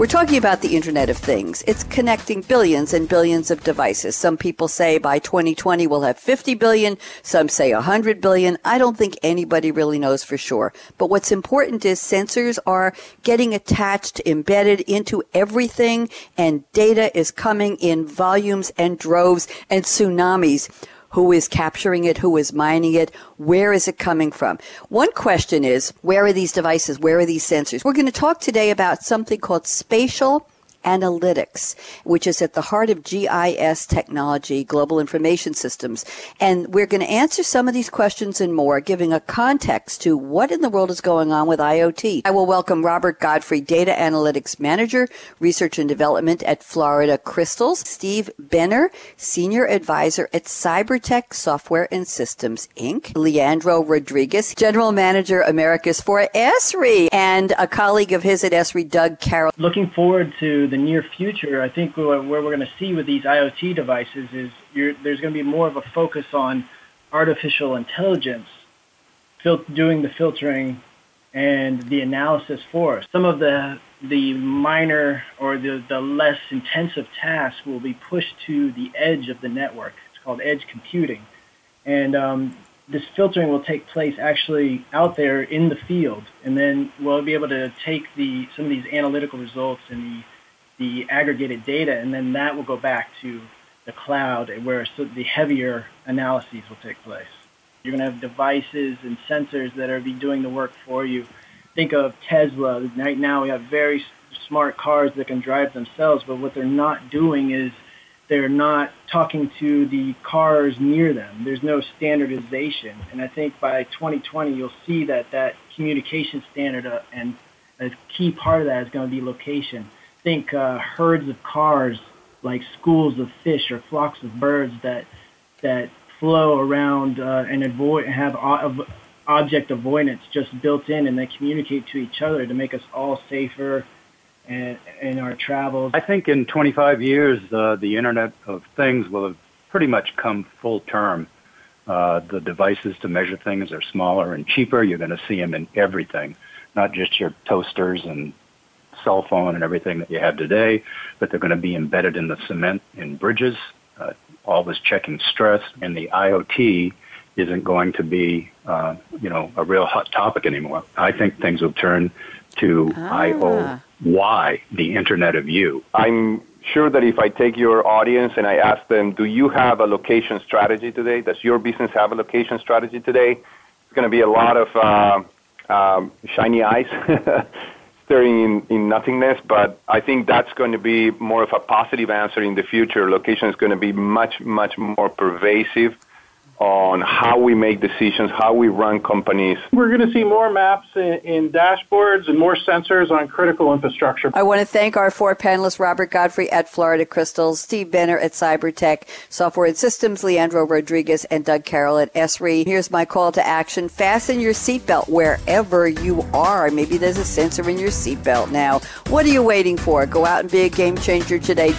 We're talking about the Internet of Things. It's connecting billions and billions of devices. Some people say by 2020 we'll have 50 billion. Some say 100 billion. I don't think anybody really knows for sure. But what's important is sensors are getting attached, embedded into everything, and data is coming in volumes and droves and tsunamis who is capturing it, who is mining it, where is it coming from? One question is, where are these devices? Where are these sensors? We're going to talk today about something called spatial analytics, which is at the heart of GIS technology, global information systems. And we're going to answer some of these questions and more, giving a context to what in the world is going on with IoT. I will welcome Robert Godfrey, Data Analytics Manager, Research and Development at Florida Crystals, Steve Benner, Senior Advisor at Cybertech Software and Systems, Inc., Leandro Rodriguez, General Manager Americas for Esri, and a colleague of his at Esri, Doug Carroll. Looking forward to the near future, I think where we're going to see with these IoT devices is there's going to be more of a focus on artificial intelligence fil- doing the filtering and the analysis for us. Some of the the minor or the, the less intensive tasks will be pushed to the edge of the network. It's called edge computing. And um, this filtering will take place actually out there in the field. And then we'll be able to take the some of these analytical results and the aggregated data, and then that will go back to the cloud where the heavier analyses will take place. You're going to have devices and sensors that are be doing the work for you. Think of Tesla. Right now, we have very smart cars that can drive themselves, but what they're not doing is they're not talking to the cars near them. There's no standardization, and I think by 2020 you'll see that that communication standard uh, and a key part of that is going to be location think uh, herds of cars, like schools of fish or flocks of birds that that flow around uh, and avoid have o- object avoidance just built in, and they communicate to each other to make us all safer and in our travels. I think in 25 years, uh, the Internet of Things will have pretty much come full term. Uh, the devices to measure things are smaller and cheaper. You're going to see them in everything, not just your toasters and cell phone and everything that you have today, but they're going to be embedded in the cement in bridges, uh, always checking stress, and the IoT isn't going to be, uh, you know, a real hot topic anymore. I think things will turn to ah. IOY, the Internet of You. I'm sure that if I take your audience and I ask them, do you have a location strategy today? Does your business have a location strategy today? It's going to be a lot of uh, um, shiny eyes in, in nothingness, but I think that's going to be more of a positive answer in the future. Location is going to be much, much more pervasive on how we make decisions, how we run companies. We're going to see more maps in, in, dashboards and more sensors on critical infrastructure. I want to thank our four panelists Robert Godfrey at Florida Crystals, Steve Benner at Cybertech Software and Systems, Leandro Rodriguez, and Doug Carroll at Esri. Here's my call to action fasten your seatbelt wherever you are. Maybe there's a sensor in your seatbelt now. What are you waiting for? Go out and be a game changer today.